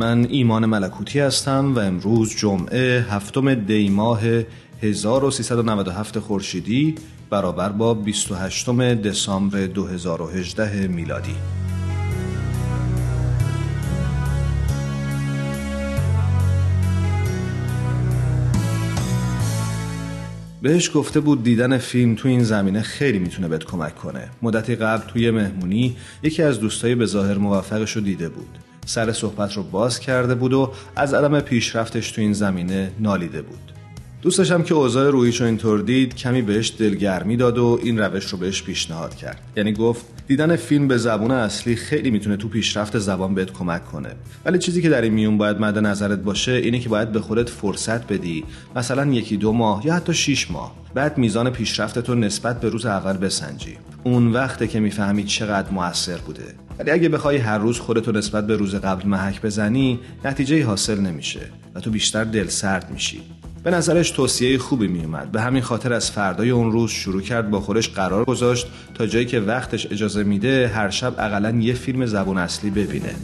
من ایمان ملکوتی هستم و امروز جمعه هفتم دی ماه 1397 خورشیدی برابر با 28 دسامبر 2018 میلادی. بهش گفته بود دیدن فیلم تو این زمینه خیلی می‌تونه بهت کمک کنه. مدتی قبل توی مهمونی یکی از دوستای به ظاهر موفقش رو دیده بود. سر صحبت رو باز کرده بود و از عدم پیشرفتش تو این زمینه نالیده بود. دوستشم که اوضاع رویش رو اینطور دید کمی بهش دلگرمی داد و این روش رو بهش پیشنهاد کرد. یعنی گفت دیدن فیلم به زبون اصلی خیلی می‌تونه تو پیشرفت زبان بهت کمک کنه. ولی چیزی که در این میون باید مد نظرت باشه اینه که باید به خودت فرصت بدی. مثلا یکی دو ماه یا حتی شیش ماه. بعد میزان پیشرفتت رو نسبت به روز اول بسنجی. اون وقته که می‌فهمی چقدر موثر بوده. ولی اگه بخوای هر روز خودتو نسبت به روز قبل محک بزنی نتیجه حاصل نمیشه و تو بیشتر دل سرد میشی. به نظرش توصیه خوبی میومد. به همین خاطر از فردای اون روز شروع کرد با خودش قرار گذاشت تا جایی که وقتش اجازه میده هر شب اقلا یه فیلم زبون اصلی ببینه.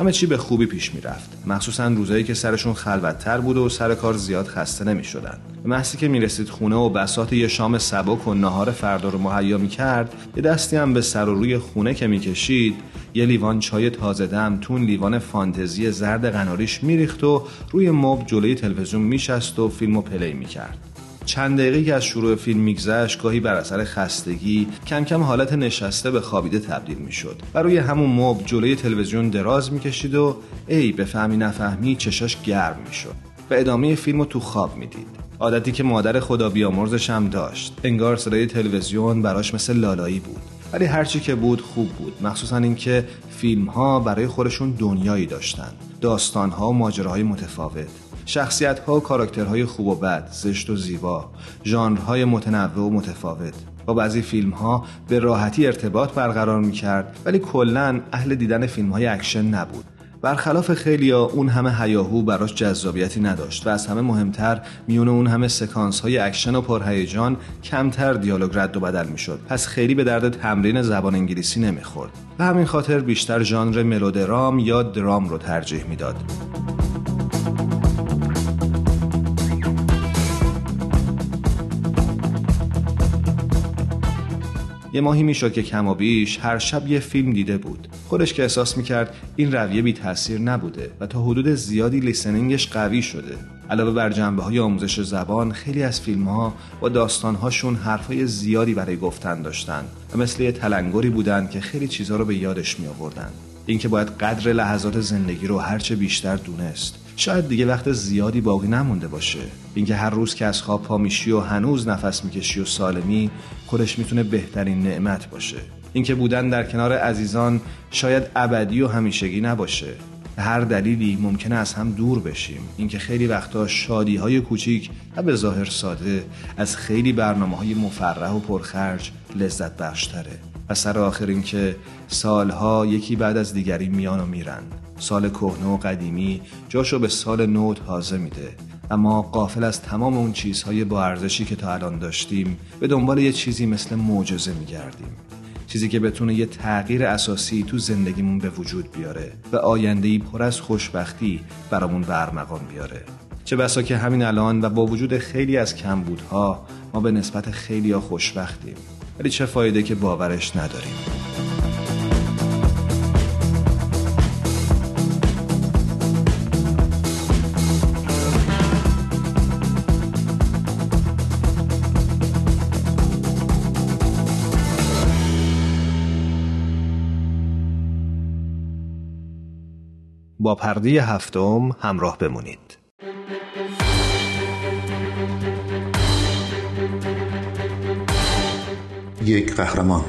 همه چی به خوبی پیش می‌رفت مخصوصا روزایی که سرشون خلوتتر بود و سر کار زیاد خسته نمی شدن. به که می‌رسید خونه و بسات یه شام سبک و نهار فردا رو مهیا می کرد یه دستی هم به سر و روی خونه که می‌کشید یه لیوان چای تازه دم تون لیوان فانتزی زرد قناریش میریخت و روی مبل جلوی تلویزیون میشست و فیلم و پلی می‌کرد چند دقیقه که از شروع فیلم میگذشت گاهی بر اثر خستگی کم کم حالت نشسته به خوابیده تبدیل می‌شد و روی همون مب جلوی تلویزیون دراز می‌کشید و ای بفهمی نفهمی چشاش گرم می‌شد و ادامه فیلم رو تو خواب می‌دید. عادتی که مادر خدا بیامرزش هم داشت. انگار صدای تلویزیون براش مثل لالایی بود. ولی هرچی که بود خوب بود. مخصوصا اینکه فیلم ها برای خودشون دنیایی داشتن. داستان ها و ماجراهای متفاوت. شخصیت ها و کاراکترهای خوب و بد، زشت و زیبا، ژانرهای متنوع و متفاوت. با بعضی فیلم ها به راحتی ارتباط برقرار می کرد ولی کلا اهل دیدن فیلم های اکشن نبود. برخلاف خیلی ها اون همه هیاهو براش جذابیتی نداشت و از همه مهمتر میون اون همه سکانس های اکشن و پرهیجان کمتر دیالوگ رد و بدل می‌شد پس خیلی به درد تمرین زبان انگلیسی نمی‌خورد و همین خاطر بیشتر ژانر ملودرام یا درام رو ترجیح می‌داد یه ماهی می‌شد که کم و بیش هر شب یه فیلم دیده بود. خودش که احساس می‌کرد این رویه بی تاثیر نبوده و تا حدود زیادی listening ش قوی شده. علاوه بر جنبه های آموزش زبان خیلی از فیلم ها و داستان هاشون حرفای زیادی برای گفتن داشتن و مثل یه تلنگری بودن که خیلی چیزها رو به یادش می آوردن اینکه باید قدر لحظات زندگی رو هرچه بیشتر دونست. شاید دیگه وقت زیادی باقی نمونده باشه. اینکه هر روز که از خواب پا میشی و هنوز نفس می‌کشی و سالمی خودش می‌تونه بهترین نعمت باشه. اینکه بودن در کنار عزیزان شاید ابدی و همیشگی نباشه. هر دلیلی ممکنه از هم دور بشیم. اینکه خیلی وقتا شادی های کوچیک و به ظاهر ساده از خیلی برنامه های مفرح و پرخرج لذت بخشتره. و سر آخر اینکه سالها یکی بعد از دیگری میان و میرن. سال کهنه و قدیمی جاشو به سال نو تازه میده. اما قافل از تمام اون چیزهای با ارزشی که تا الان داشتیم به دنبال یه چیزی مثل معجزه میگردیم. چیزی که بتونه یه تغییر اساسی تو زندگیمون به وجود بیاره و آیندهی پر از خوشبختی برامون برمقام بیاره. چه بسا که همین الان و با وجود خیلی از کمبودها ما به نسبت خیلی خوشبختیم. ولی چه فایده که باورش نداریم. پرده هفتم همراه بمونید. یک قهرمان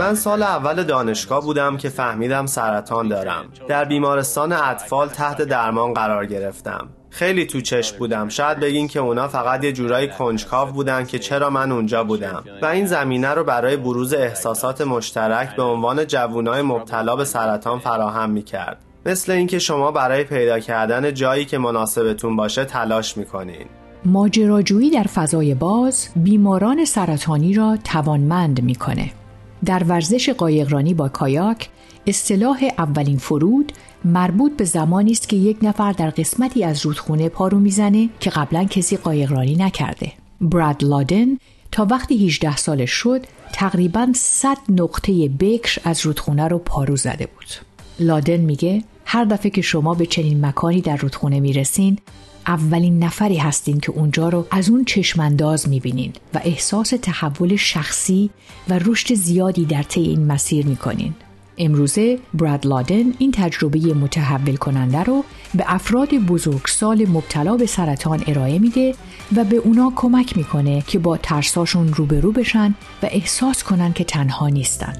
من سال اول دانشگاه بودم که فهمیدم سرطان دارم. در بیمارستان اطفال تحت درمان قرار گرفتم. خیلی تو چشم بودم. شاید بگین که اونا فقط یه جورایی کنجکاو بودن که چرا من اونجا بودم. و این زمینه رو برای بروز احساسات مشترک به عنوان جوانای مبتلا به سرطان فراهم می‌کرد. مثل اینکه شما برای پیدا کردن جایی که مناسبتون باشه تلاش می‌کنین. ماجراجویی در فضای باز بیماران سرطانی را توانمند می‌کنه. در ورزش قایقرانی با کایاک اصطلاح اولین فرود مربوط به زمانی است که یک نفر در قسمتی از رودخونه پارو می‌زنه که قبلا کسی قایقرانی نکرده. براد لادن تا وقتی 18 سالش شد تقریبا 100 نقطه بکر از رودخونه رو پارو زده بود. لادن میگه هر دفعه که شما به چنین مکانی در رودخونه می‌رسین اولین نفری هستین که اونجا رو از اون چشمانداز می‌بینین و احساس تحول شخصی و رشد زیادی در طی این مسیر می‌کنین. امروزه براد لادن این تجربه متحول کننده رو به افراد بزرگسال مبتلا به سرطان ارائه میده و به اونا کمک می‌کنه که با ترساشون روبرو بشن و احساس کنن که تنها نیستن.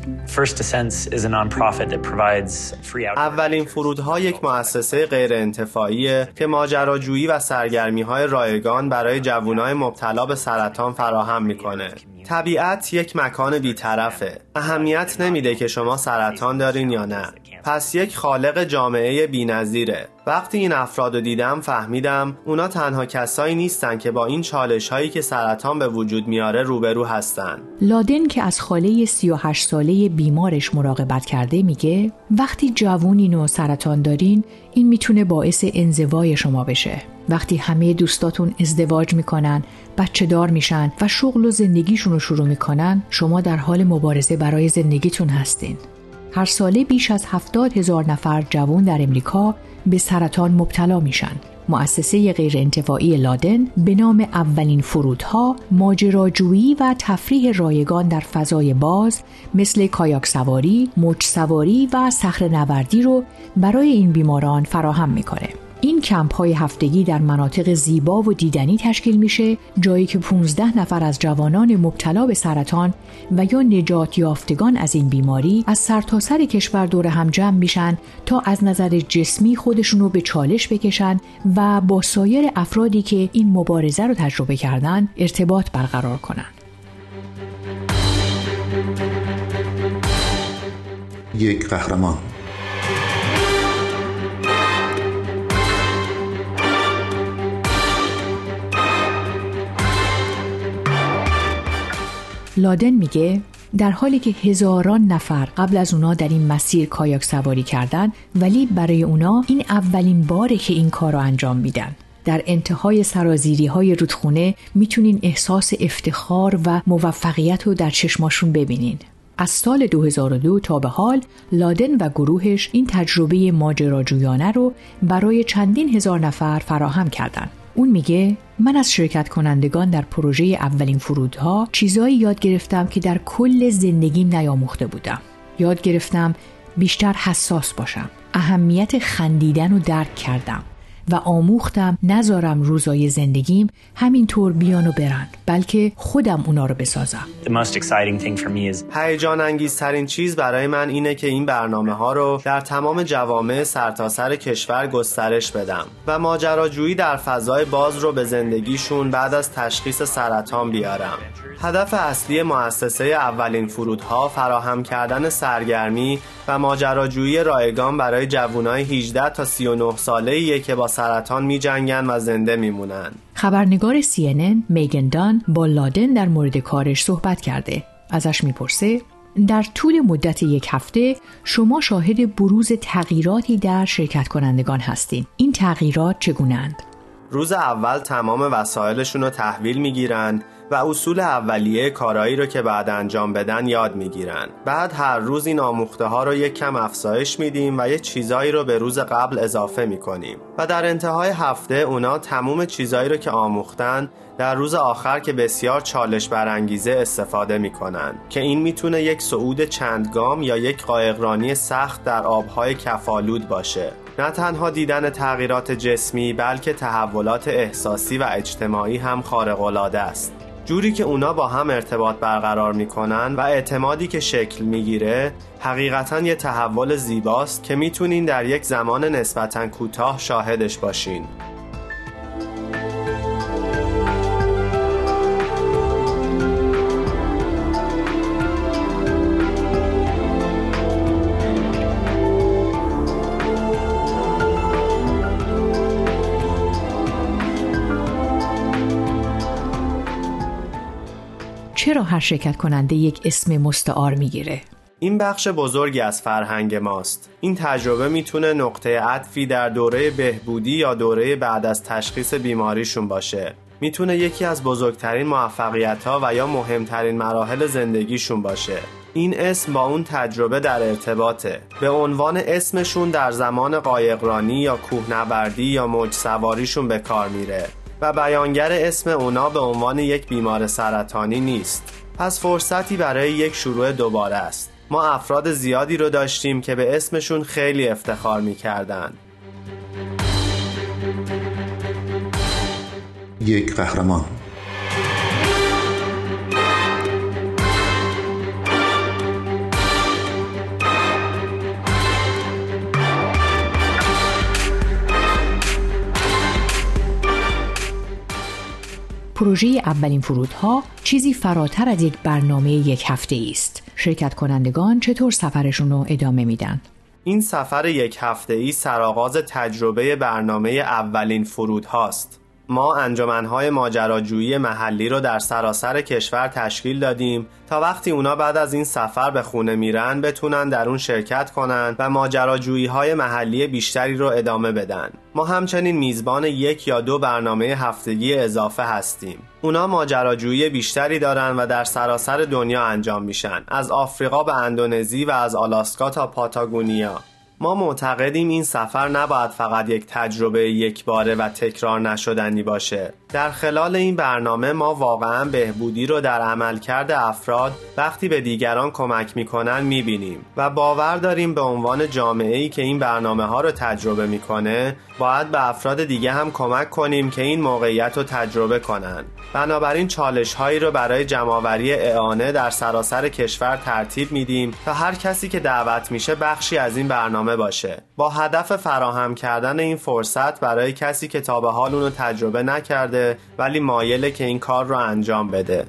اولین فرودها یک مؤسسه غیر انتفاعیه که ماجراجویی و سرگرمی های رایگان برای جوانای مبتلا به سرطان فراهم می‌کنه. طبیعت یک مکان بیطرفه. اهمیت نمیده که شما سرطان دارین یا نه. پس یک خالق جامعه بینظیره. وقتی این افراد رو دیدم فهمیدم اونا تنها کسایی نیستن که با این چالش هایی که سرطان به وجود میاره روبرو هستن. لادن که از خاله 38 ساله بیمارش مراقبت کرده میگه وقتی جوونین و سرطان دارین این می‌تونه باعث انزوای شما بشه. وقتی همه دوستاتون ازدواج می‌کنن بچه دار میشن و شغل و زندگیشون رو شروع می‌کنن شما در حال مبارزه برای زندگیتون هستین هر ساله بیش از هفتاد هزار نفر جوان در امریکا به سرطان مبتلا میشن. مؤسسه غیر انتفاعی لادن به نام اولین فرودها ماجراجویی و تفریح رایگان در فضای باز مثل کایاک سواری، موج سواری و صخره نوردی رو برای این بیماران فراهم می‌کنه. این کمپ های هفتگی در مناطق زیبا و دیدنی تشکیل میشه جایی که 15 نفر از جوانان مبتلا به سرطان و یا نجات یافتگان از این بیماری از سرتاسر سر کشور دور هم جمع میشن تا از نظر جسمی خودشون رو به چالش بکشن و با سایر افرادی که این مبارزه رو تجربه کردن ارتباط برقرار کنن. یک قهرمان. لادن میگه در حالی که هزاران نفر قبل از اونا در این مسیر کایاک سواری کردن ولی برای اونا این اولین باره که این کار رو انجام میدن در انتهای سرازیری های رودخونه می‌تونین احساس افتخار و موفقیت رو در چشماشون ببینین از سال 2002 تا به حال لادن و گروهش این تجربه ماجراجویانه رو برای چندین هزار نفر فراهم کردند. اون میگه من از شرکت کنندگان در پروژه اولین فرودها چیزایی یاد گرفتم که در کل زندگیم نیاموخته بودم. یاد گرفتم بیشتر حساس باشم. اهمیت خندیدن رو درک کردم. و آموختم نذارم روزای زندگیم همینطور بیان و برن بلکه خودم اونا رو بسازم. هیجان انگیزترین چیز برای من اینه که این برنامه ها رو در تمام جوامع سرتاسر کشور گسترش بدم و ماجراجویی در فضای باز رو به زندگیشون بعد از تشخیص سرطان بیارم. هدف اصلی مؤسسه اولین فرودها فراهم کردن سرگرمی و ماجراجویی رایگان برای جوانای 18 تا 39 ساله که با سرطان می جنگن و زنده میمونن. خبرنگار CNN میگن دان با لادن در مورد کارش صحبت کرده. ازش می‌پرسه در طول مدت یک هفته شما شاهد بروز تغییراتی در شرکت کنندگان هستید. این تغییرات چگونند؟ روز اول تمام وسایلشون رو تحویل می‌گیرن و اصول اولیه کارایی رو که بعد انجام بدن یاد می‌گیرن. بعد هر روز این آموخته ها رو یک کم افزایش میدیم و یه چیزایی رو به روز قبل اضافه می‌کنیم. و در انتهای هفته اونا تموم چیزایی رو که آموختن در روز آخر که بسیار چالش برانگیزه استفاده می‌کنن. که این می‌تونه یک صعود چندگام یا یک قایقرانی سخت در آبهای کفالود باشه. نه تنها دیدن تغییرات جسمی بلکه تحولات احساسی و اجتماعی هم خارق‌العاده است. جوری که اونا با هم ارتباط برقرار می‌کنن و اعتمادی که شکل می‌گیره حقیقتا یه تحول زیباست که می‌تونین در یک زمان نسبتا کوتاه شاهدش باشین. هر شرکت کننده یک اسم مستعار می‌گیره؟ این بخش بزرگی از فرهنگ ماست. این تجربه می‌تونه نقطه عطفی در دوره بهبودی یا دوره بعد از تشخیص بیماریشون باشه. می‌تونه یکی از بزرگترین موفقیت ها و یا مهمترین مراحل زندگیشون باشه. این اسم با اون تجربه در ارتباطه به عنوان اسمشون در زمان قایقرانی یا کوهنوردی یا موج سواریشون به کار میره و بیانگر اسم اونا به عنوان یک بیمار سرطانی نیست پس فرصتی برای یک شروع دوباره است. ما افراد زیادی رو داشتیم که به اسمشون خیلی افتخار می‌کردن. یک قهرمان. پروژه اولین فرودها چیزی فراتر از یک برنامه یک هفته است. شرکت کنندگان چطور سفرشون رو ادامه میدن؟ این سفر یک هفته ای سرآغاز تجربه برنامه اولین فرود هاست. ما انجمنهای ماجراجویی محلی رو در سراسر کشور تشکیل دادیم تا وقتی اونا بعد از این سفر به خونه میرن بتونن در اون شرکت کنن و ماجراجویی های محلی بیشتری رو ادامه بدن. ما همچنین میزبان یک یا دو برنامه هفتگی اضافه هستیم. اونا ماجراجویی بیشتری دارن و در سراسر دنیا انجام میشن از آفریقا به اندونزی و از آلاسکا تا پاتاگونیا. ما معتقدیم این سفر نباید فقط یک تجربه یک باره و تکرار نشدنی باشه. در خلال این برنامه ما واقعا بهبودی رو در عملکرد افراد وقتی به دیگران کمک می‌کنن می‌بینیم و باور داریم به عنوان جامعه ای که این برنامه ها رو تجربه می‌کنه باید به افراد دیگه هم کمک کنیم که این موقعیت رو تجربه کنن. بنابراین چالش هایی رو برای جمعآوری اعانه در سراسر کشور ترتیب میدیم تا هر کسی که دعوت میشه بخشی از این برنامه باشه با هدف فراهم کردن این فرصت برای کسی که تا به حال اونو تجربه نکرده ولی مایله که این کار رو انجام بده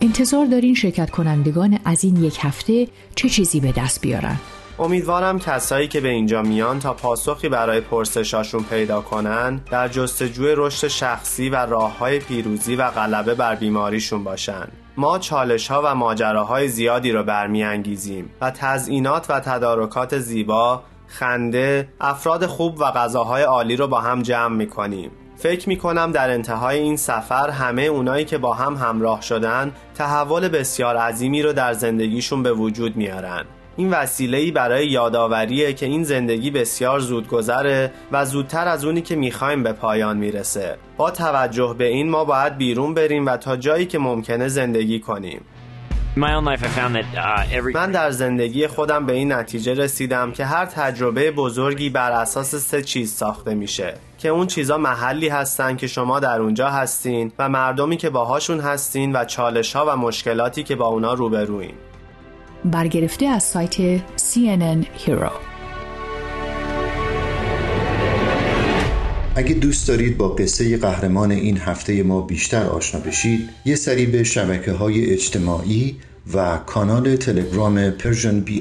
انتظار دارین شرکت کنندگان از این یک هفته چه چیزی به دست بیارن؟ امیدوارم کسایی که به اینجا میان تا پاسخی برای پرسشاشون پیدا کنن در جستجوی رشد شخصی و راه های پیروزی و غلبه بر بیماریشون باشن. ما چالش ها و ماجراهای زیادی رو برمیانگیزیم و تزئینات و تدارکات زیبا خنده افراد خوب و غذاهای عالی رو با هم جمع می‌کنیم. فکر می کنم در انتهای این سفر همه اونایی که با هم همراه شدن تحول بسیار عظیمی رو در زندگیشون به وجود میارن. این وسیله‌ای برای یادآوریه که این زندگی بسیار زود گذره و زودتر از اونی که می‌خوایم به پایان می‌رسه. با توجه به این ما باید بیرون بریم و تا جایی که ممکنه زندگی کنیم. من در زندگی خودم به این نتیجه رسیدم که هر تجربه بزرگی بر اساس سه چیز ساخته میشه که اون چیزا محلی هستن که شما در اونجا هستین و مردمی که باهاشون هستین و چالش ها و مشکلاتی که با اونا روبروین. برگرفته از سایت CNN Hero. اگه دوست دارید با قصه قهرمان این هفته ما بیشتر آشنا بشید یه سری به شبکه های اجتماعی و کانال تلگرام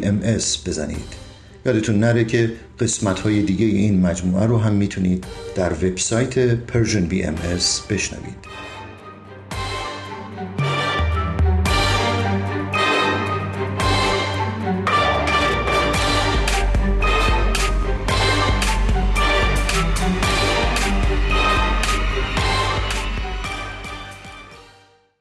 ام اس بزنید. یادتون نره که قسمت های دیگه این مجموعه رو هم می‌تونید در وبسایت ام اس بشنوید.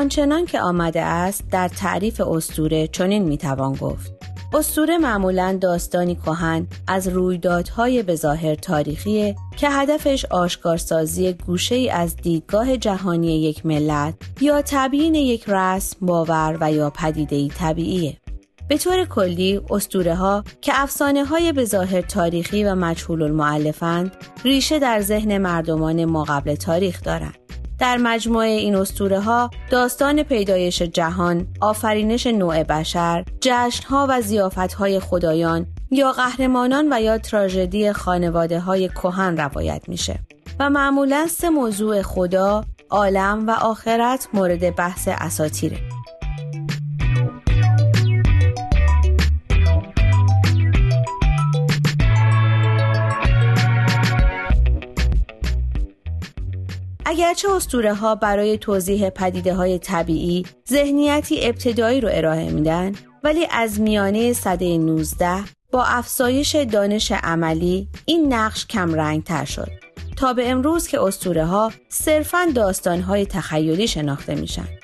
آنچنان که آمده است در تعریف استوره چنین می‌توان گفت استوره معمولا داستانی کهن از رویدادهای بظاهر تاریخی که هدفش آشکارسازی گوشه ای از دیدگاه جهانی یک ملت یا تبیین یک رسم، باور و یا پدیده طبیعیه. به طور کلی استوره ها که افسانه های بظاهر تاریخی و مجهول المعلفند ریشه در ذهن مردمان ما قبل تاریخ دارند. در مجموعه این اسطوره ها داستان پیدایش جهان، آفرینش نوع بشر، ها و زیافت های خدایان یا قهرمانان و یا تراژدی خانواده های کهن روایت میشه و معمولا سه موضوع خدا، عالم و آخرت مورد بحث اساتیره. اگرچه اسطوره ها برای توضیح پدیده های طبیعی ذهنیتی ابتدایی رو ارائه میدن ولی از میانه صده 19 با افزایش دانش عملی این نقش کم رنگ تر شد. تا به امروز که اسطوره ها صرفاً داستان های تخیلی شناخته میشن.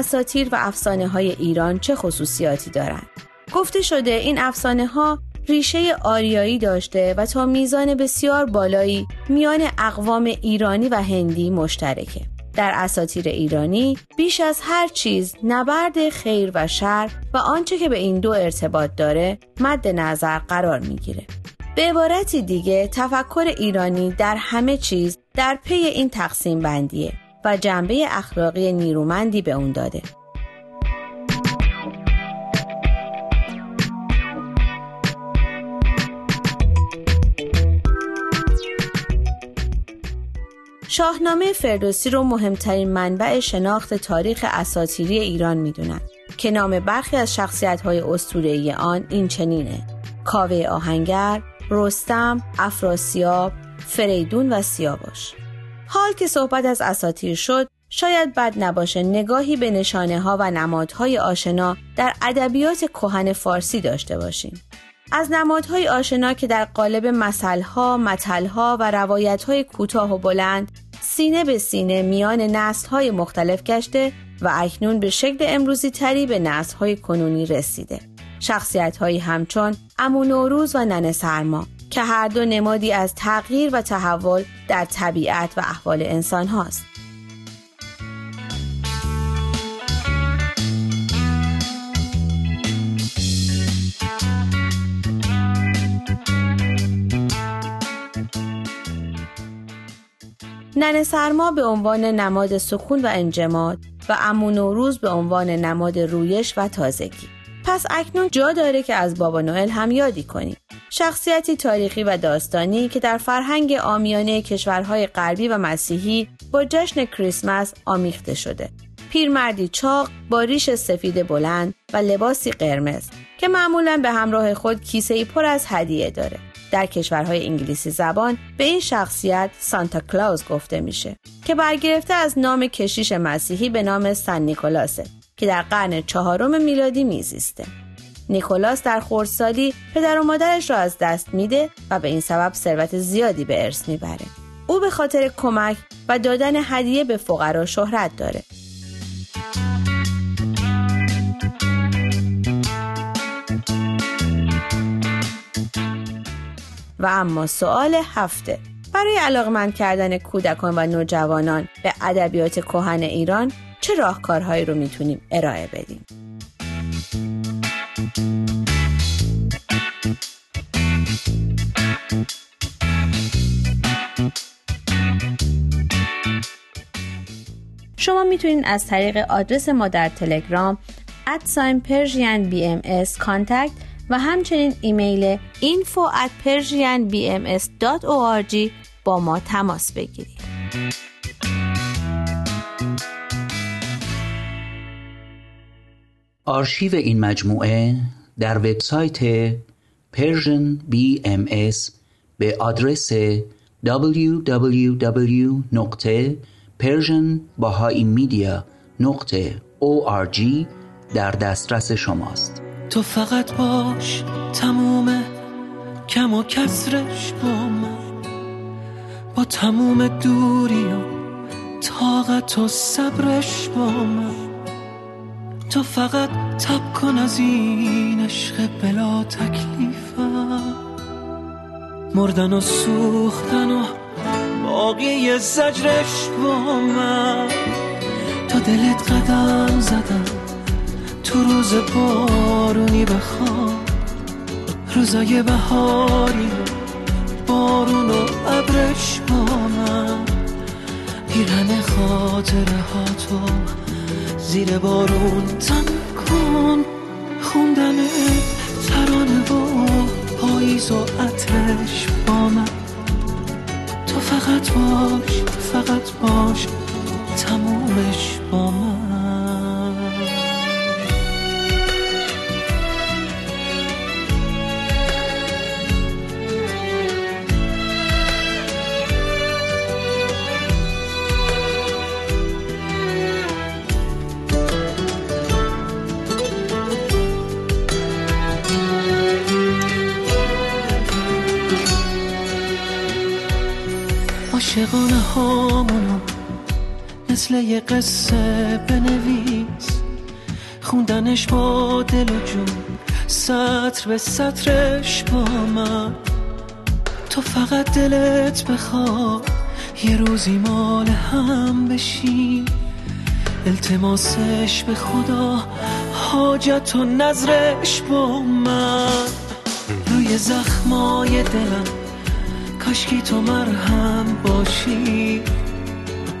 اساتیر و افسانه های ایران چه خصوصیاتی دارند؟ گفته شده این افسانه ها ریشه آریایی داشته و تا میزان بسیار بالایی میان اقوام ایرانی و هندی مشترکه. در اساتیر ایرانی بیش از هر چیز نبرد خیر و شر و آنچه که به این دو ارتباط داره مد نظر قرار می‌گیره. به عبارتی دیگه تفکر ایرانی در همه چیز در پی این تقسیم بندیه و جنبه اخلاقی نیرومندی به اون داده. شاهنامه فردوسی رو مهمترین منبع شناخت تاریخ اساطیری ایران می‌دونن که نام برخی از شخصیت های آن این چنینه کاوه آهنگر، رستم، افراسیاب، فریدون و سیاوش حال که صحبت از اساتیر شد شاید بد نباشه نگاهی به نشانه ها و نمادهای آشنا در ادبیات کهن فارسی داشته باشیم. از نمادهای آشنا که در قالب مسئلها، متلها و روایتهای کوتاه و بلند سینه به سینه میان نسلهای مختلف گشته و اکنون به شکل امروزی تری به نسلهای کنونی رسیده. شخصیت هایی همچون امو نوروز و ننه سرما که هر دو نمادی از تغییر و تحول در طبیعت و احوال انسان هاست. نن سرما به عنوان نماد سکون و انجماد و امون روز به عنوان نماد رویش و تازگی. پس اکنون جا داره که از بابا نوئل هم یادی کنیم. شخصیتی تاریخی و داستانی که در فرهنگ آمیانه کشورهای غربی و مسیحی با جشن کریسمس آمیخته شده. پیرمردی چاق با ریش سفید بلند و لباسی قرمز که معمولا به همراه خود کیسه ای پر از هدیه داره. در کشورهای انگلیسی زبان به این شخصیت سانتا کلاوز گفته میشه که برگرفته از نام کشیش مسیحی به نام سن نیکولاسه که در قرن چهارم میلادی میزیسته. نیکولاس در خردسالی پدر و مادرش را از دست میده و به این سبب ثروت زیادی به ارث می‌بره. او به خاطر کمک و دادن هدیه به فقرا شهرت داره. و اما سوال هفته برای علاقمند کردن کودکان و نوجوانان به ادبیات کهن ایران چه راهکارهایی رو می‌تونیم ارائه بدیم؟ شما می‌تونید از طریق آدرس ما در تلگرام ادساین پرژین بی ام و همچنین ایمیل info با ما تماس بگیرید. آرشیو این مجموعه در وبسایت Persian BMS به آدرس www.persianbahaimedia.org در دسترس شماست. تو فقط باش تموم کم و کسرش با من. با تموم دوری و طاقت و صبرش با من. تو فقط تب کن از این عشق بلا تکلیفم مردن و سوختن و باقی زجرش با من. تا دلت قدم زدم تو روز بارونی بخوام روزای بهاری بارون و ابرش با من. پیرن خاطره ها تو زیر بارون تن کن. خوندن ترانه و پاییز و عطرش با من. تو فقط باش فقط باش تمومش با من. هامونو مثل یه قصه بنویس. خوندنش با دل و جون سطر به سطرش با من. تو فقط دلت بخواد یه روزی مال هم بشی. التماسش به خدا حاجت و نظرش با من. روی زخمای دلم کاشکی تو مرهم باشی.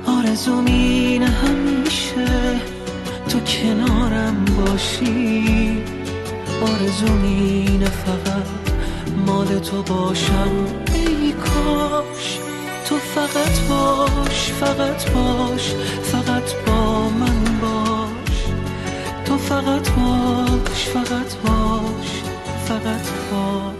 آرزوم اینه همیشه تو کنارم باشی. آرزوم اینه فقط مال تو باشم. ای کاش تو فقط باش فقط باش فقط با من باش. تو فقط باش فقط باش فقط باش.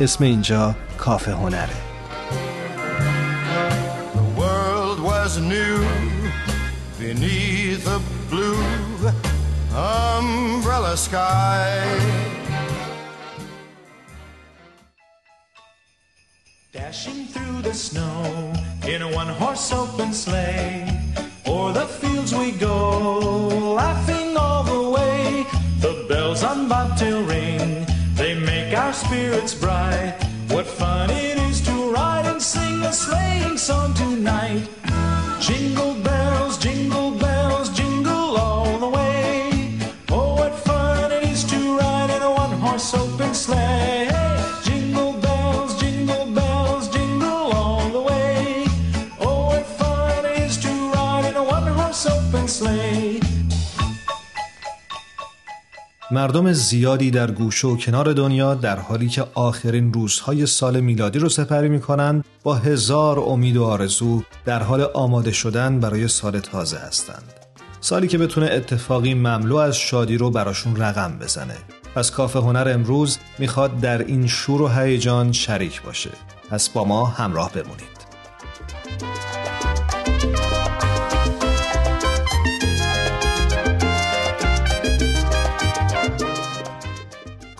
اسم اینجا کافه هنره The world was new beneath a blue umbrella sky Dashing through the snow in a one-horse open sleigh O'er the fields we go, laughing all the way The bells on bobtail ring our spirits bright. What fun it is to ride and sing a sleighing song tonight. Jingle bells, jingle bells, jingle all the way. Oh, what fun it is to ride in a one-horse open sleigh. مردم زیادی در گوشه و کنار دنیا در حالی که آخرین روزهای سال میلادی رو سپری می کنند با هزار امید و آرزو در حال آماده شدن برای سال تازه هستند. سالی که بتونه اتفاقی مملو از شادی رو براشون رقم بزنه. پس کافه هنر امروز می‌خواد در این شور و هیجان شریک باشه. پس با ما همراه بمونید.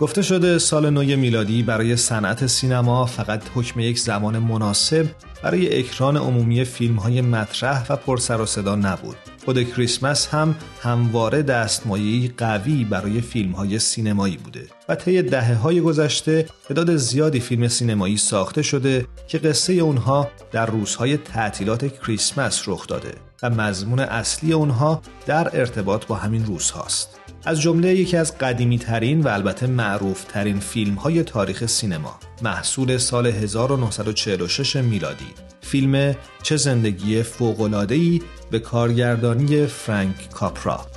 گفته شده سال نو میلادی برای صنعت سینما فقط حکم یک زمان مناسب برای اکران عمومی فیلم های مطرح و پرسر و صدا نبود. خود کریسمس هم همواره دستمایه‌ای قوی برای فیلم های سینمایی بوده و طی دهه های گذشته تعداد زیادی فیلم سینمایی ساخته شده که قصه اونها در روزهای تعطیلات کریسمس رخ داده و مضمون اصلی اونها در ارتباط با همین روزهاست. از جمله یکی از قدیمی ترین و البته معروف ترین فیلم های تاریخ سینما محصول سال 1946 میلادی. فیلم چه زندگی فوق‌العاده‌ای به کارگردانی فرانک کاپرا.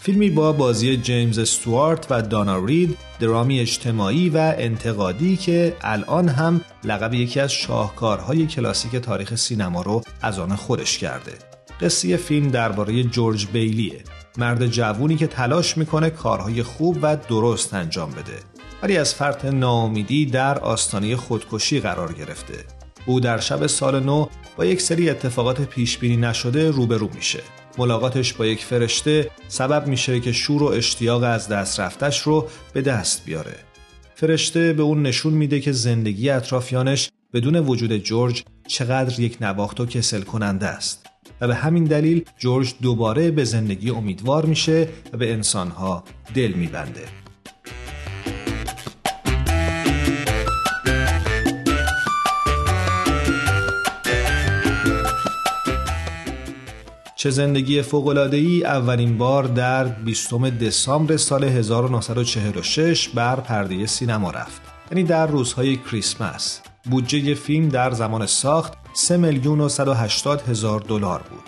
فیلمی با بازی جیمز استوارت و دانا رید درامی اجتماعی و انتقادی که الان هم لقب یکی از شاهکارهای کلاسیک تاریخ سینما رو از آن خودش کرده. قصه فیلم درباره جورج بیلیه مرد جوونی که تلاش می‌کنه کارهای خوب و درست انجام بده. ولی از فرط ناامیدی در آستانه خودکشی قرار گرفته. او در شب سال نو با یک سری اتفاقات پیش بینی نشده روبرو میشه. ملاقاتش با یک فرشته سبب میشه که شور و اشتیاق از دست رفتش رو به دست بیاره. فرشته به اون نشون میده که زندگی اطرافیانش بدون وجود جورج چقدر یک نواخت و کسل کننده است و به همین دلیل جورج دوباره به زندگی امیدوار میشه و به انسانها دل میبنده. چه زندگی ای اولین بار در 20 دسامبر سال 1946 بر پرده سینما رفت. یعنی در روزهای کریسمس. بودجه فیلم در زمان ساخت 3 میلیون و 180 هزار دلار بود.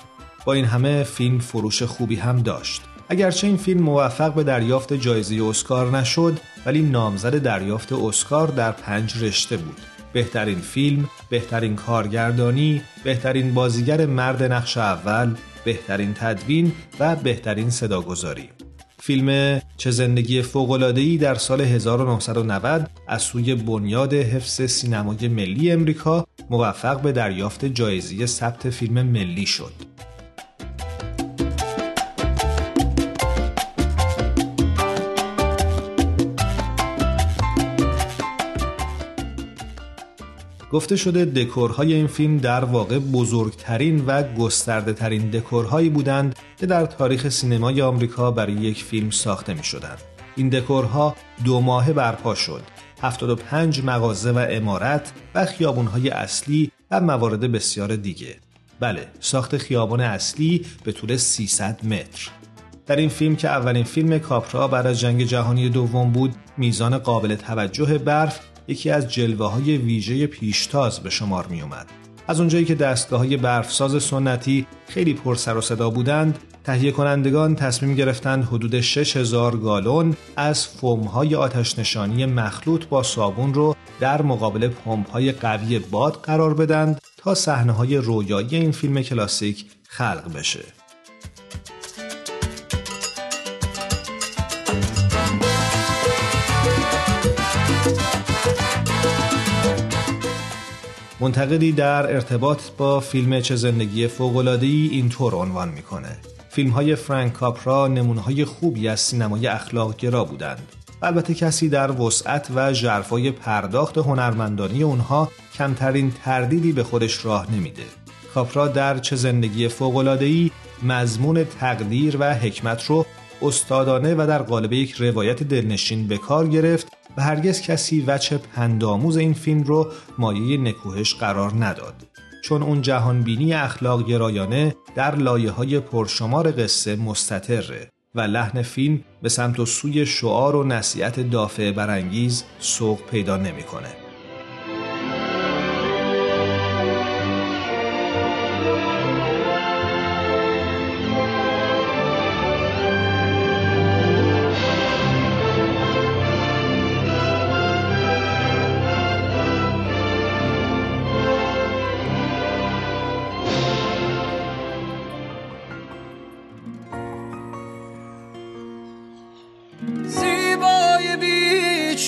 با این همه فیلم فروش خوبی هم داشت. اگرچه این فیلم موفق به دریافت جایزه اسکار نشد ولی نامزد دریافت اسکار در پنج رشته بود. بهترین فیلم، بهترین کارگردانی، بهترین بازیگر مرد نقش اول، بهترین تدوین و بهترین صداگذاری فیلم چه زندگی فوق‌العاده‌ای در سال 1990 از سوی بنیاد حفظ سینمای ملی امریکا موفق به دریافت جایزه ثبت فیلم ملی شد. گفته شده دکورهای این فیلم در واقع بزرگترین و گسترده ترین دکورهایی بودند که در تاریخ سینمای آمریکا برای یک فیلم ساخته می شدند. این دکورها دو ماه برپا شد. 75 مغازه و امارت و خیابونهای اصلی و موارد بسیار دیگه. بله، ساخت خیابان اصلی به طول 300 متر. در این فیلم که اولین فیلم کاپرا بعد جنگ جهانی دوم بود، میزان قابل توجه برف یکی از جلوه های ویژه پیشتاز به شمار می اومد. از اونجایی که دستگاه های برفساز سنتی خیلی پر سر و صدا بودند، تهیه کنندگان تصمیم گرفتند حدود 6000 گالون از فوم های آتش نشانی مخلوط با صابون رو در مقابل پمپ های قوی باد قرار بدند تا صحنه های رویایی این فیلم کلاسیک خلق بشه. منتقدی در ارتباط با فیلم چه زندگی فوق‌العاده‌ای اینطور عنوان می‌کنه. فیلم های فرانک کاپرا نمونه های خوبی از سینمای اخلاق گرا بودند. البته کسی در وسعت و جرفای پرداخت هنرمندانی اونها کمترین تردیدی به خودش راه نمیده. کاپرا در چه زندگی فوق‌العاده‌ای مضمون تقدیر و حکمت رو استادانه و در قالب یک روایت دلنشین به کار گرفت و هرگز کسی وچه پنداموز این فیلم رو مایه نکوهش قرار نداد چون اون جهانبینی اخلاق گرایانه در لایه های پرشمار قصه مستطره و لحن فیلم به سمت و سوی شعار و نصیحت دافع برانگیز سوق پیدا نمی‌کنه.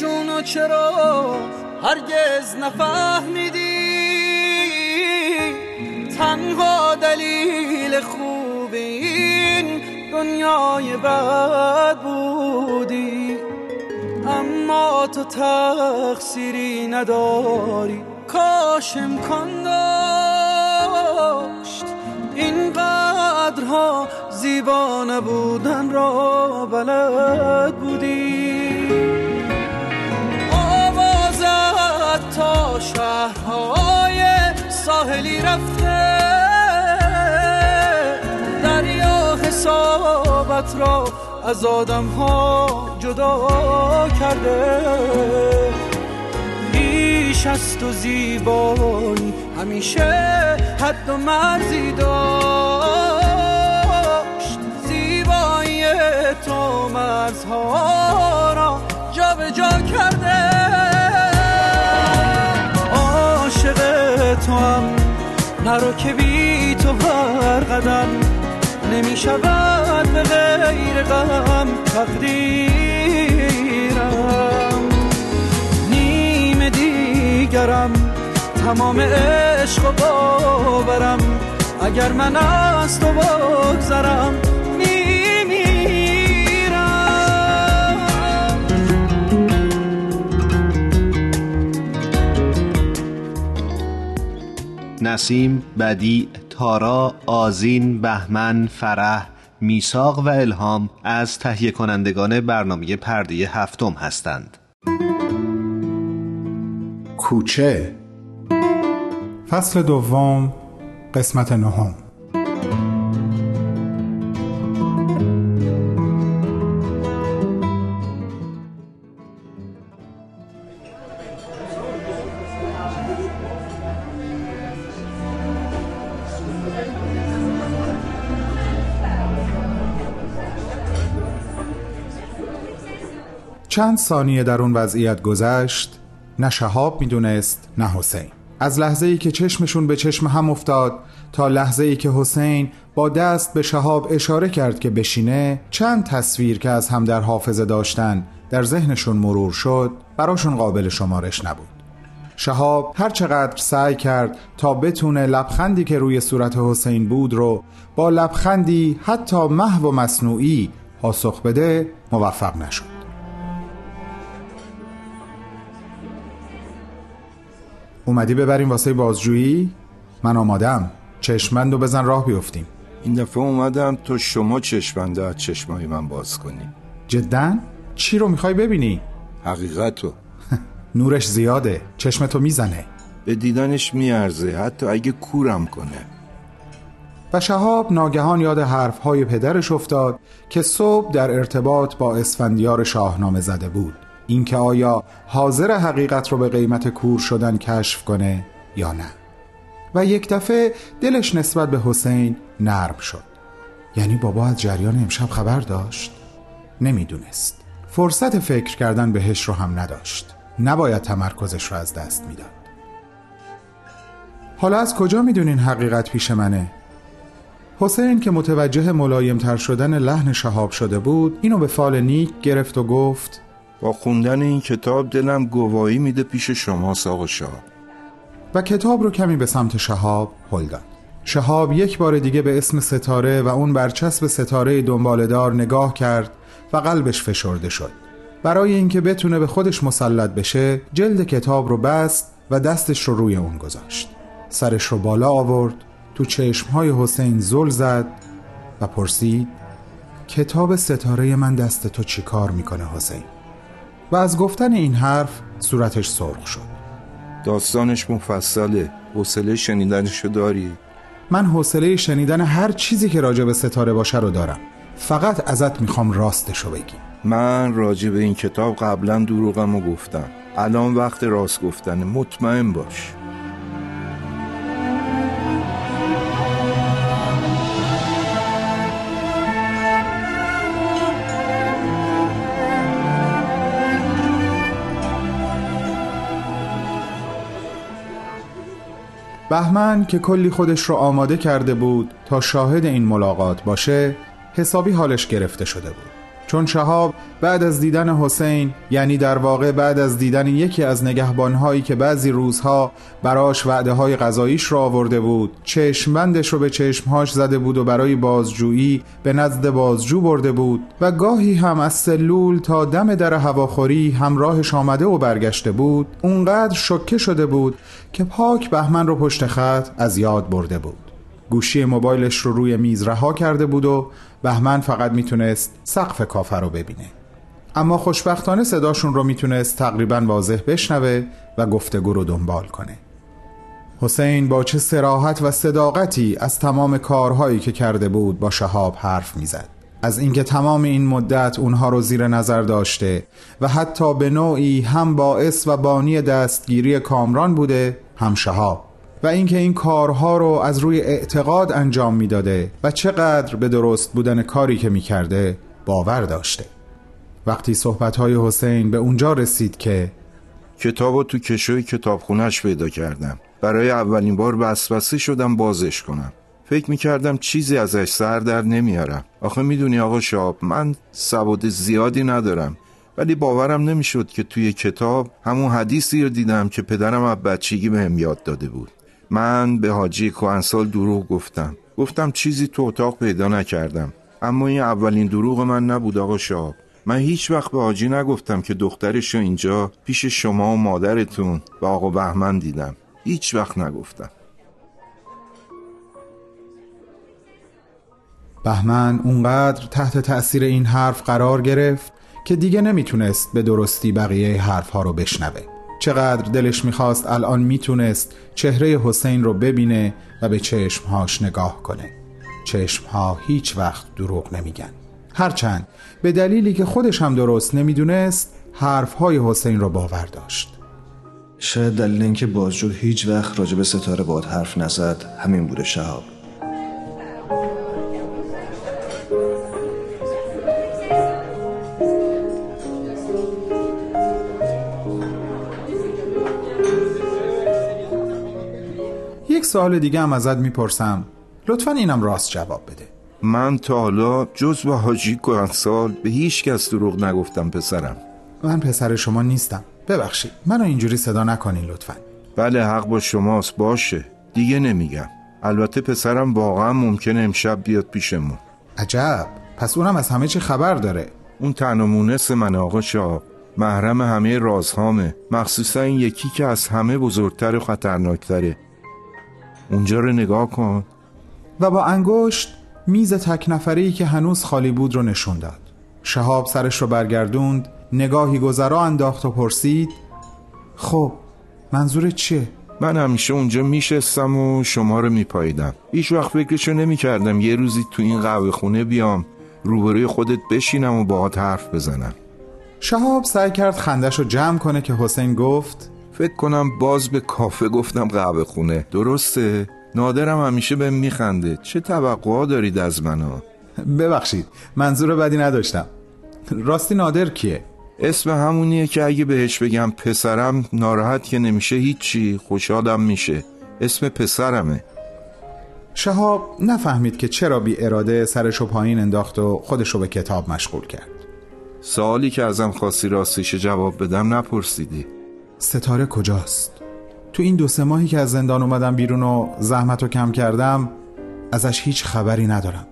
رو هرگز نفهمیدی؟ تنها دلیل خوب این دنیای بد بودی. اما تو تقصیری نداری. کاش امکان داشت. این قدرها زیبا نبودن را بلد بودی. شهرهای ساحلی رفته. دریا حسابت را از آدم ها جدا کرده. بیش از تو زیبایی همیشه حد و مرزی داشت. زیبایی تو مرزها را به جا کرده. نرو که بی تو هر قدم نمی شود به غیر غم تقدیرم. نیم دیگرم تمام عشق و باورم. اگر من از تو بگذرم نسیم، بدی، تارا، آزین، بهمن، فرح، میساق و الهام از تهیه کنندگان برنامه پرده هفتم هستند. کوچه فصل دوم قسمت نهم چند ثانیه در اون وضعیت گذشت نه شهاب می‌دونست نه حسین. از لحظه ای که چشمشون به چشم هم افتاد تا لحظه ای که حسین با دست به شهاب اشاره کرد که بشینه چند تصویر که از هم در حافظه داشتن در ذهنشون مرور شد براشون قابل شمارش نبود. شهاب هر چقدر سعی کرد تا بتونه لبخندی که روی صورت حسین بود رو با لبخندی حتی محو و مصنوعی پاسخ بده موفق نشد. اومدی ببریم واسه بازجویی؟ من آمادم چشمند و بزن راه بیفتیم. این دفعه اومدم. تو شما چشمنده از چشمای من باز کنی. جدا؟ چی رو می‌خوای ببینی؟ حقیقتو نورش زیاده. چشمتو می‌زنه. به دیدنش میارزه. حتی اگه کورم کنه. و شهاب ناگهان یاد حرفهای پدرش افتاد که صبح در ارتباط با اسفندیار شاهنامه زده بود. اینکه آیا حاضر حقیقت رو به قیمت کور شدن کشف کنه یا نه. و یک دفعه دلش نسبت به حسین نرم شد. یعنی بابا از جریان امشب خبر داشت؟ نمی‌دونست. فرصت فکر کردن بهش رو هم نداشت. نباید تمرکزش رو از دست می‌داد. حالا از کجا می‌دونین حقیقت پیش منه؟ حسین که متوجه ملایم تر شدن لحن شهاب شده بود اینو به فال نیک گرفت و گفت با خوندن این کتاب دلم گواهی میده پیش شما آقا شهاب و کتاب رو کمی به سمت شهاب هل داد. شهاب یک بار دیگه به اسم ستاره و اون برچسب ستاره دنبالدار نگاه کرد و قلبش فشرده شد. برای اینکه بتونه به خودش مسلط بشه جلد کتاب رو بست و دستش رو روی اون گذاشت. سرش رو بالا آورد تو چشمهای حسین زل زد و پرسید کتاب ستاره من دست تو چی کار می‌کنه حسین؟ و از گفتن این حرف صورتش سرخ شد. داستانش مفصله. حوصله شنیدنشو داری؟ من حوصله شنیدن هر چیزی که راجع به ستاره باشه رو دارم. فقط ازت می‌خوام راستشو بگی. من راجع به این کتاب قبلا دروغمو گفتم. الان وقت راست گفتن. مطمئن باش. بهمن که کلی خودش رو آماده کرده بود تا شاهد این ملاقات باشه حسابی حالش گرفته شده بود. چون شهاب بعد از دیدن حسین یعنی در واقع بعد از دیدن یکی از نگهبانهایی که بعضی روزها براش وعده های غذاییش را آورده بود چشمبندش رو به چشمهاش زده بود و برای بازجویی به نزد بازجو برده بود و گاهی هم از سلول تا دم در هواخوری همراهش آمده و برگشته بود اونقدر شکه شده بود که پاک بهمن رو پشت خط از یاد برده بود. گوشی موبایلش رو روی میز رها کرده بود و بهمن فقط می‌تونست سقف کافه رو ببینه. اما خوشبختانه صداشون رو می‌تونست تقریبا واضح بشنوه و گفتگو رو دنبال کنه. حسین با چه سراحت و صداقتی از تمام کارهایی که کرده بود با شهاب حرف می‌زد. از اینکه تمام این مدت اونها رو زیر نظر داشته و حتی به نوعی هم باعث و بانی دستگیری کامران بوده هم شهاب. و اینکه این کارها رو از روی اعتقاد انجام می‌داده و چقدر به درست بودن کاری که می‌کرده باور داشته. وقتی صحبتهای حسین به اونجا رسید که کتاب تو کشوی کتابخونش پیدا کردم. برای اولین بار وسوسه شدم بازش کنم. فکر می‌کردم چیزی ازش سر در نمیارم آخه می‌دونی آقا شاب من سواد زیادی ندارم. ولی باورم نمی‌شد که توی کتاب همون حدیثی رو دیدم که پدرم از بچگی بهم یاد داده بود. من به حاجی کوهنسال دروغ گفتم. گفتم چیزی تو اتاق پیدا نکردم. اما این اولین دروغ من نبود آقا شاب من هیچ وقت به حاجی نگفتم که دخترشو اینجا پیش شما و مادرتون و آقا بهمن دیدم. هیچ وقت نگفتم. بهمن اونقدر تحت تأثیر این حرف قرار گرفت که دیگه نمی‌تونست به درستی بقیه حرفها رو بشنوه. چقدر دلش می‌خواست الان می‌تونست چهره حسین رو ببینه و به چشمهاش نگاه کنه. چشمها هیچ وقت دروغ نمیگن. هرچند به دلیلی که خودش هم درست نمی‌دونست حرفهای حسین رو باور داشت. شاید دلیل اینکه بازجو هیچ وقت راجب ستاره باد حرف نزد همین بوده شهاب. یک سوال دیگه هم ازت می‌پرسم. لطفا اینم راست جواب بده. من تا حالا جز با حاجی سال به هیچ کس دروغ نگفتم پسرم. من پسر شما نیستم. ببخشید منو اینجوری صدا نکنین لطفا. بله حق با شماست باشه. دیگه نمیگم. البته پسرم واقعا ممکنه امشب بیاد پیشمون. عجب. پس اونم از همه چی خبر داره. اون تنها مونس من آقا شاب محرم همه رازهامه. مخصوصا این یکی که از همه بزرگتر و خطرناکتره. اونجا رو نگاه کن. و با انگشت میز تک نفری که هنوز خالی بود رو نشون داد. شهاب سرش رو برگردوند نگاهی گذرا انداخت و پرسید خب منظور چیه؟ من همیشه اونجا میشستم و شما رو میپاییدم. هیچ وقت فکرشو نمی‌کردم یه روزی تو این قهوه خونه بیام روبروی خودت بشینم و باهات حرف بزنم. شهاب سعی کرد خندش رو جمع کنه که حسین گفت فکر کنم باز به کافه گفتم قهوه خونه. درسته؟ نادرم همیشه به میخنده. چه توقعا دارید از منو؟ ببخشید منظور بدی نداشتم. راستی نادر کیه؟ اسم همونیه که اگه بهش بگم پسرم ناراحت که نمیشه هیچی خوشحالم میشه. اسم پسرمه. شهاب نفهمید که چرا بی اراده سرشو پایین انداخت و خودشو به کتاب مشغول کرد. سوالی که ازم خواستی راستیش جواب بدم نپرسیدی. ستاره کجاست؟ تو این دو سه ماهی که از زندان اومدم بیرون و زحمت رو کم کردم ازش هیچ خبری ندارم.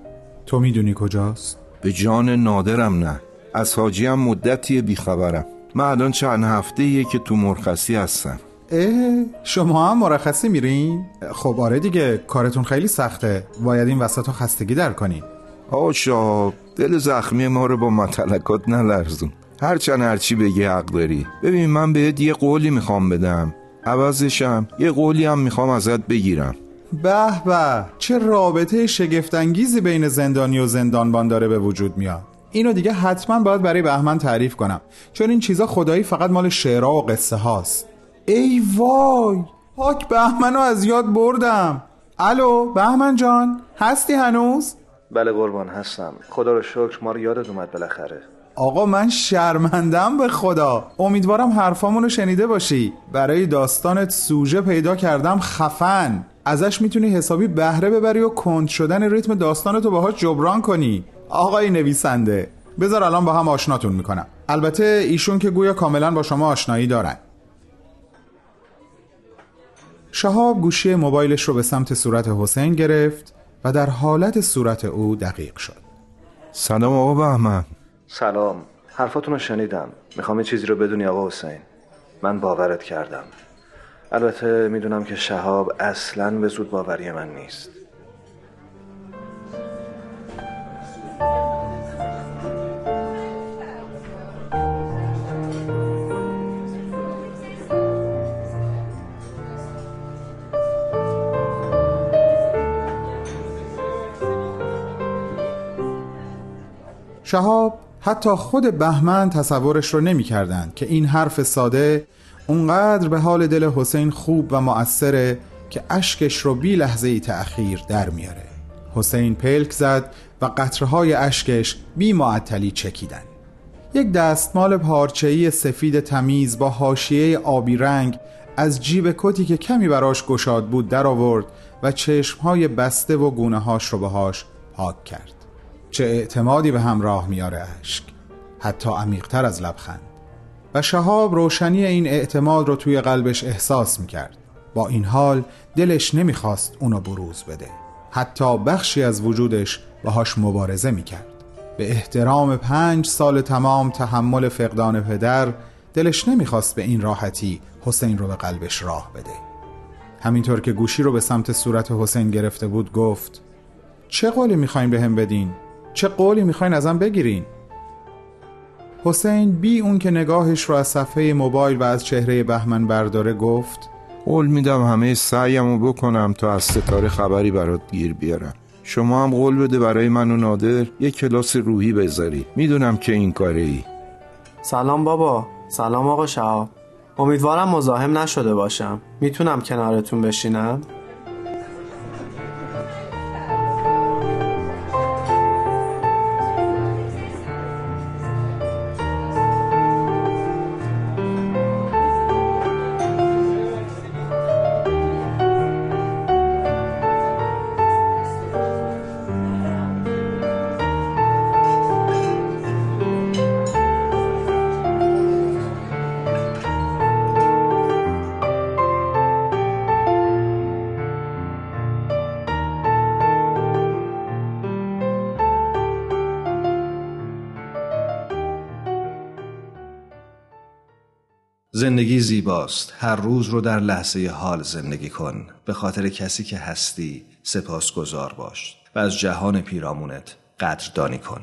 تو می‌دونی کجاست؟ به جان نادرم نه. از حاجی هم مدتی بیخبرم. من الان چند هفته یه که تو مرخصی هستم. اه شما هم مرخصی میرین؟ خب آره دیگه کارتون خیلی سخته. باید این وسط رو خستگی در کنین. آشا دل زخمی ما رو با متلکات نلرزون. هرچند هرچی بگی حق داری. ببین من بهت یه قولی می‌خوام بدم. عوضشم یه قولی هم می‌خوام ازت بگیرم. به به چه رابطه شگفتانگیزی بین زندانی و زندانبان داره به وجود میاد؟ اینو دیگه حتما باید برای بهمن تعریف کنم. چون این چیزا خدایی فقط مال شعرها و قصه هاست. ای وای پاک بهمنو از یاد بردم. الو بهمن جان هستی هنوز؟ بله قربان هستم. خدا رو شکر ما رو یادت اومد بالاخره. آقا من شرمندم به خدا. امیدوارم حرفامونو شنیده باشی. برای داستانت سوژه پیدا کردم خفن. ازش می‌تونی حسابی بهره ببری و کند شدن ریتم داستانتو باهاش جبران کنی. آقای نویسنده بذار الان با هم آشناتون می‌کنم. البته ایشون که گویا کاملا با شما آشنایی دارن. شهاب گوشی موبایلش رو به سمت صورت حسین گرفت و در حالت صورت او دقیق شد. سلام آقا بهمن. سلام. حرفاتون رو شنیدم. می‌خوام یه چیزی رو بدونی آقا حسین. من باورت کردم. البته می‌دونم که شهاب اصلا به زود باوری من نیست. شهاب حتی خود بهمن تصورش رو نمی کردن که این حرف ساده اونقدر به حال دل حسین خوب و مؤثره که اشکش رو بی لحظه ای تأخیر در میاره. حسین پلک زد و قطرهای اشکش بی معطلی چکیدن. یک دستمال پارچه‌ای سفید تمیز با حاشیه آبی رنگ از جیب کتی که کمی براش گشاد بود در آورد و چشمهای بسته و گونه هاش رو بهاش پاک کرد. چه اعتمادی به همراه میاره اشک حتی عمیقتر از لبخند. و شهاب روشنی این اعتماد رو توی قلبش احساس می‌کرد. با این حال دلش نمی‌خواست اونو بروز بده. حتی بخشی از وجودش باهاش مبارزه می‌کرد. به احترام پنج سال تمام تحمل فقدان پدر دلش نمی‌خواست به این راحتی حسین رو به قلبش راه بده. همینطور که گوشی رو به سمت صورت حسین گرفته بود گفت چه قولی می‌خواین به هم بدین؟ چه قولی می‌خواین ازم بگیرین؟ حسین بی اون که نگاهش رو از صفحه موبایل و از چهره بهمن برداره گفت قول میدم همه سعیمو بکنم تا از ستاره خبری برات گیر بیارم. شما هم قول بده برای من و نادر یه کلاس روحی بذاری. می‌دونم که این کاره ای سلام بابا. سلام آقا شهاب. امیدوارم مزاحم نشده باشم. می‌تونم کنارتون بشینم؟ زندگی زیباست. هر روز رو در لحظه حال زندگی کن. به خاطر کسی که هستی سپاسگزار باش و از جهان پیرامونت قدردانی کن.